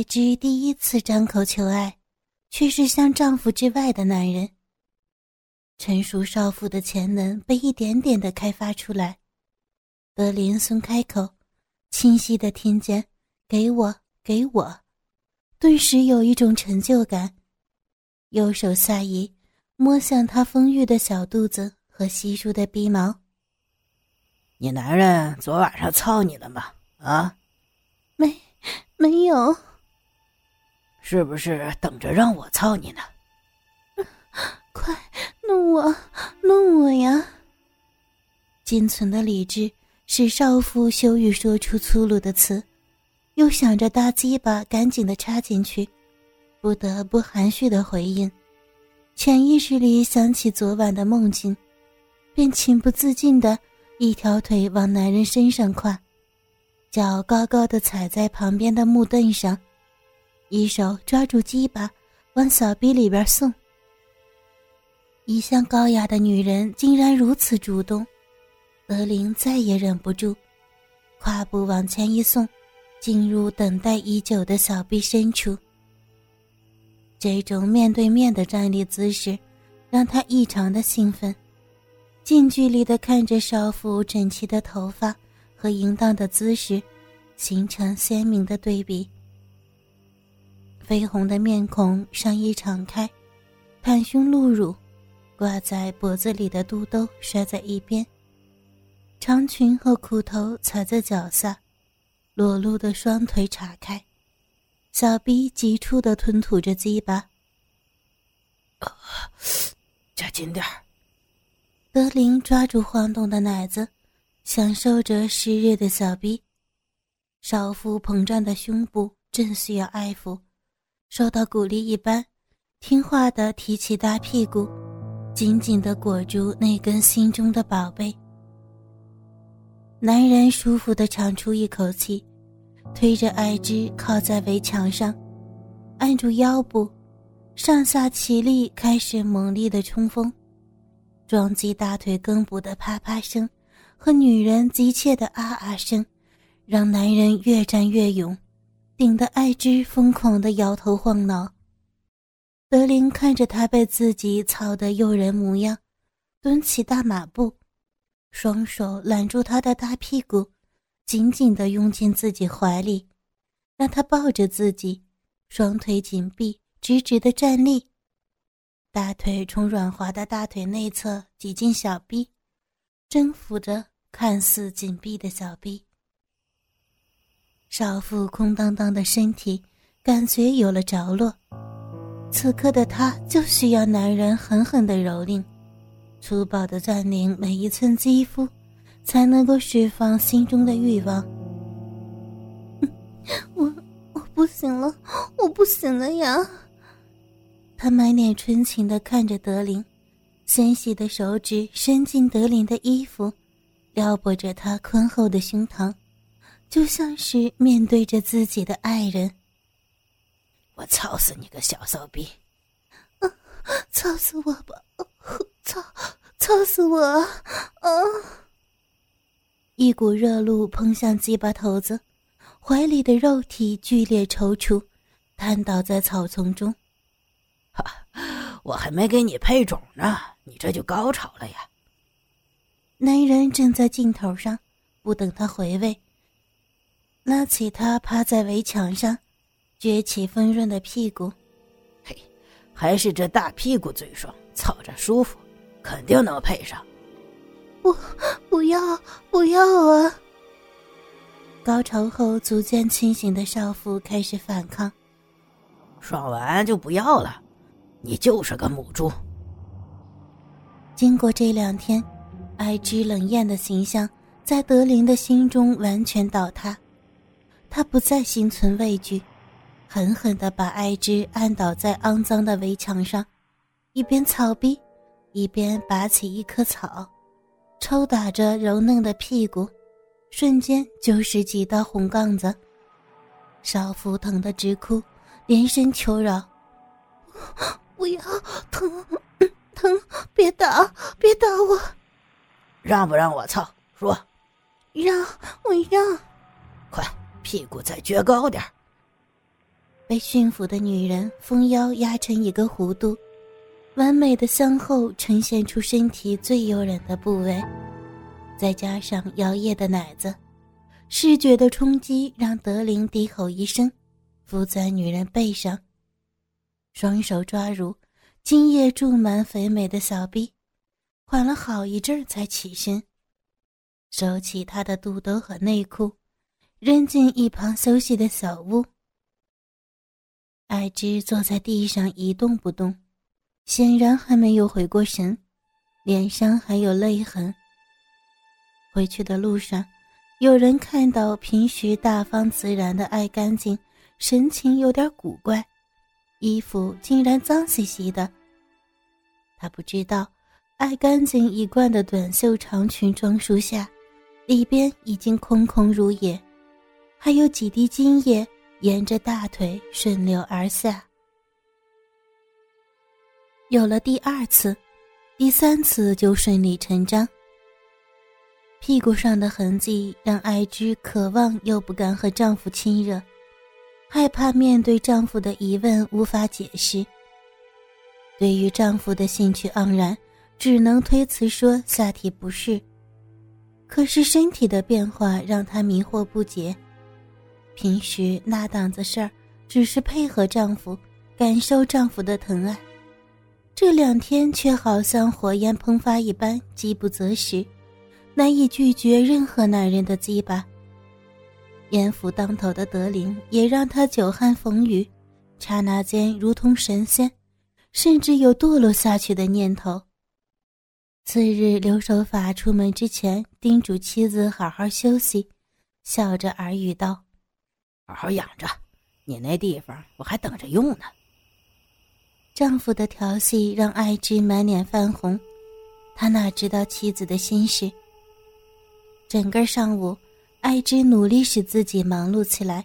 爱之第一次张口求爱，却是向丈夫之外的男人。成熟少妇的潜能被一点点的开发出来。德林松开口，清晰的听见“给我，给我”，顿时有一种成就感。右手下移，摸向她丰腴的小肚子和稀疏的鼻毛。你男人昨晚上操你了吗？啊？没，没有。是不是等着让我操你呢？快弄我，弄我呀！仅存的理智使少妇羞于说出粗鲁的词，又想着大鸡巴赶紧的插进去，不得不含蓄的回应。潜意识里想起昨晚的梦境，便情不自禁的。一条腿往男人身上跨，脚高高的踩在旁边的木凳上，一手抓住鸡巴往小臂里边送。一向高雅的女人竟然如此主动，德林再也忍不住，跨步往前一送，进入等待已久的小臂深处。这种面对面的站立姿势，让他异常的兴奋。近距离的看着少妇整齐的头发和淫荡的姿势，形成鲜明的对比。绯红的面孔，上衣敞开，袒胸露乳，挂在脖子里的肚兜摔在一边，长裙和裤头踩在脚下，裸露的双腿岔开，小逼急促的吞吐着鸡巴。加紧点儿。德林抓住晃动的奶子，享受着湿热的小逼。少妇膨胀的胸部正需要爱抚，受到鼓励一般，听话的提起大屁股，紧紧的裹住那根心中的宝贝。男人舒服的长出一口气，推着爱之靠在围墙上，按住腰部，上下起立，开始猛烈的冲锋。撞击大腿根部的啪啪声，和女人急切的啊啊声，让男人越战越勇，顶得爱之疯狂的摇头晃脑。德林看着他被自己操得诱人模样，蹲起大马步，双手揽住他的大屁股，紧紧地拥进自己怀里，让他抱着自己，双腿紧闭，直直地站立。大腿从软滑的大腿内侧挤进小臂，征服着看似紧闭的小臂。少妇空荡荡的身体感觉有了着落，此刻的她就需要男人狠狠的蹂躏，粗暴的占领每一寸肌肤，才能够释放心中的欲望。我我不行了，我不行了呀！他满脸纯情的看着德林，纤细的手指伸进德林的衣服，撩拨着他宽厚的胸膛，就像是面对着自己的爱人。我操死你个小骚逼！啊，操死我吧！操，操死我！啊！一股热露喷向鸡巴头子，怀里的肉体剧烈抽搐，瘫倒在草丛中。哈我还没给你配种呢，你这就高潮了呀！男人正在镜头上，不等他回味，拉起他趴在围墙上，撅起丰润的屁股。嘿，还是这大屁股最爽，操着舒服，肯定能配上。不，不要，不要啊！高潮后逐渐清醒的少妇开始反抗。爽完就不要了。你就是个母猪。经过这两天，爱之冷艳的形象在德林的心中完全倒塌，他不再心存畏惧，狠狠地把艾芝按倒在肮脏的围墙上，一边草逼，一边拔起一棵草，抽打着柔嫩的屁股，瞬间就是几道红杠子。少妇疼得直哭，连声求饶。不要疼，疼！别打，别打我！让不让我操？说。让，我让。快，屁股再撅高点被驯服的女人丰腰压成一个弧度，完美的向后呈现出身体最诱人的部位，再加上摇曳的奶子，视觉的冲击让德林低吼一声，伏在女人背上，双手抓入精液注满肥美的小臂，缓了好一阵才起身，收起她的肚兜和内裤。扔进一旁休息的小屋。艾芝坐在地上一动不动，显然还没有回过神，脸上还有泪痕。回去的路上，有人看到平时大方自然的爱干净，神情有点古怪，衣服竟然脏兮兮的。他不知道，爱干净一贯的短袖长裙装束下，里边已经空空如也。还有几滴精液沿着大腿顺流而下。有了第二次，第三次就顺理成章。屁股上的痕迹让艾芝渴望又不敢和丈夫亲热，害怕面对丈夫的疑问无法解释。对于丈夫的兴趣盎然，只能推辞说下体不适。可是身体的变化让她迷惑不解。平时那档子事儿，只是配合丈夫，感受丈夫的疼爱。这两天却好像火焰喷发一般，饥不择食，难以拒绝任何男人的鸡巴。艳福当头的德林也让他久旱逢雨，刹那间如同神仙，甚至有堕落下去的念头。次日，刘守法出门之前叮嘱妻子好好休息，笑着耳语道。好好养着，你那地方我还等着用呢。丈夫的调戏让艾芝满脸泛红，他哪知道妻子的心事。整个上午，艾芝努力使自己忙碌起来，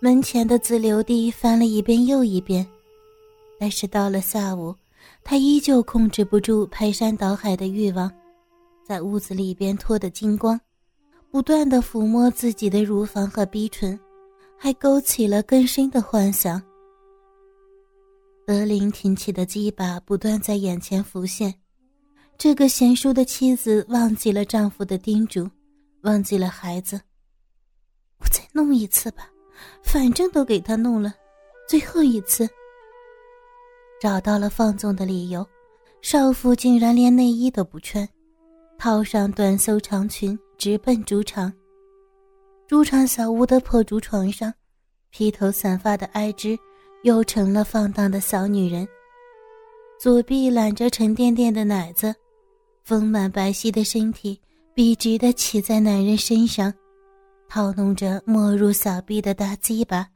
门前的自留地翻了一遍又一遍。但是到了下午，她依旧控制不住排山倒海的欲望，在屋子里边脱得精光，不断的抚摸自己的乳房和逼唇。还勾起了更深的幻想。德林挺起的鸡巴不断在眼前浮现，这个贤淑的妻子忘记了丈夫的叮嘱，忘记了孩子。我再弄一次吧，反正都给他弄了，最后一次。找到了放纵的理由，少妇竟然连内衣都不穿，套上短袖长裙，直奔主场。猪场小屋的破竹床上，披头散发的艾芝又成了放荡的小女人。左臂揽着沉甸甸的奶子，丰满白皙的身体笔直地骑在男人身上，套弄着没入小臂的大鸡巴。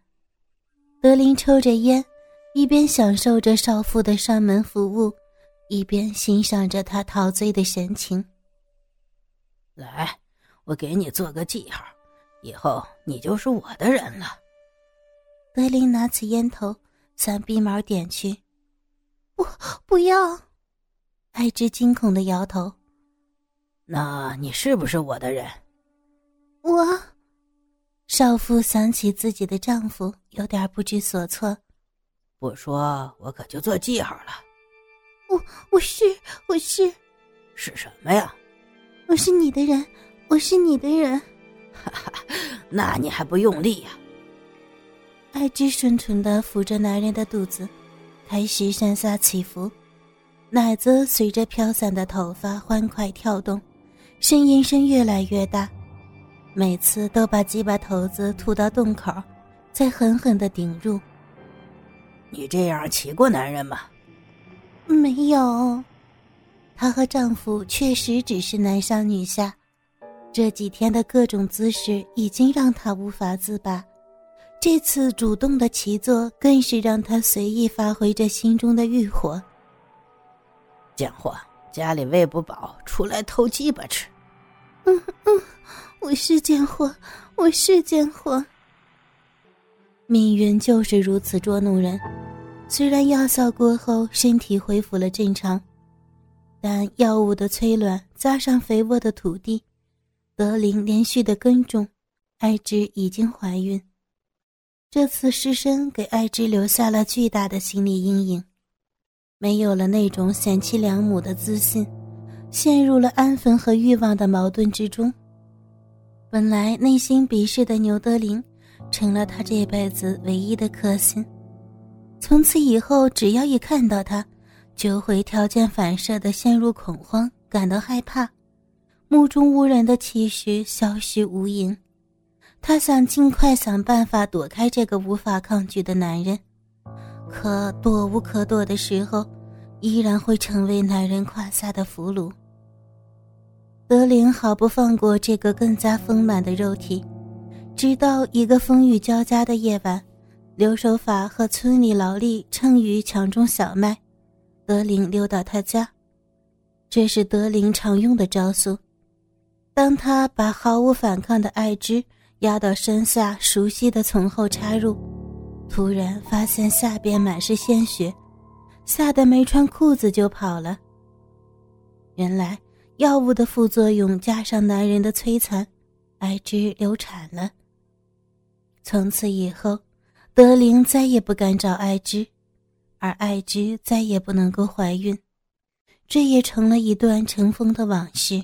德林抽着烟，一边享受着少妇的上门服务，一边欣赏着她陶醉的神情。来，我给你做个记号。以后你就是我的人了。德林拿起烟头，向鼻毛点去。不，不要！艾芝惊恐的摇头。那你是不是我的人？我。少妇想起自己的丈夫，有点不知所措。不说，我可就做记号了。我，我是，我是。是什么呀？我是你的人，我是你的人。哈哈，那你还不用力呀？艾芝顺从的抚着男人的肚子，开始上下起伏，奶子随着飘散的头发欢快跳动，呻吟声越来越大，每次都把几把头子吐到洞口，再狠狠的顶入。你这样骑过男人吗？没有，她和丈夫确实只是男上女下。这几天的各种姿势已经让他无法自拔，这次主动的骑坐更是让他随意发挥着心中的欲火。贱货，家里喂不饱，出来偷鸡巴吃。嗯嗯，我是贱货，我是贱货。命运就是如此捉弄人。虽然药效过后身体恢复了正常，但药物的催卵加上肥沃的土地。德林连续的耕种，艾芝已经怀孕。这次失身给艾芝留下了巨大的心理阴影，没有了那种贤妻良母的自信，陷入了安分和欲望的矛盾之中。本来内心鄙视的牛德林，成了他这辈子唯一的克星。从此以后，只要一看到他，就会条件反射的陷入恐慌，感到害怕，目中无人的气势消失无影。他想尽快想办法躲开这个无法抗拒的男人，可躲无可躲的时候，依然会成为男人胯下的俘虏。德林毫不放过这个更加丰满的肉体，直到一个风雨交加的夜晚，刘守法和村里劳力趁雨抢种小麦，德林溜到他家，这是德林常用的招数。当他把毫无反抗的爱之。压到身下，熟悉的从后插入，突然发现下边满是鲜血，吓得没穿裤子就跑了。原来药物的副作用加上男人的摧残，艾芝流产了。从此以后，德林再也不敢找艾芝，而艾芝再也不能够怀孕，这也成了一段尘封的往事。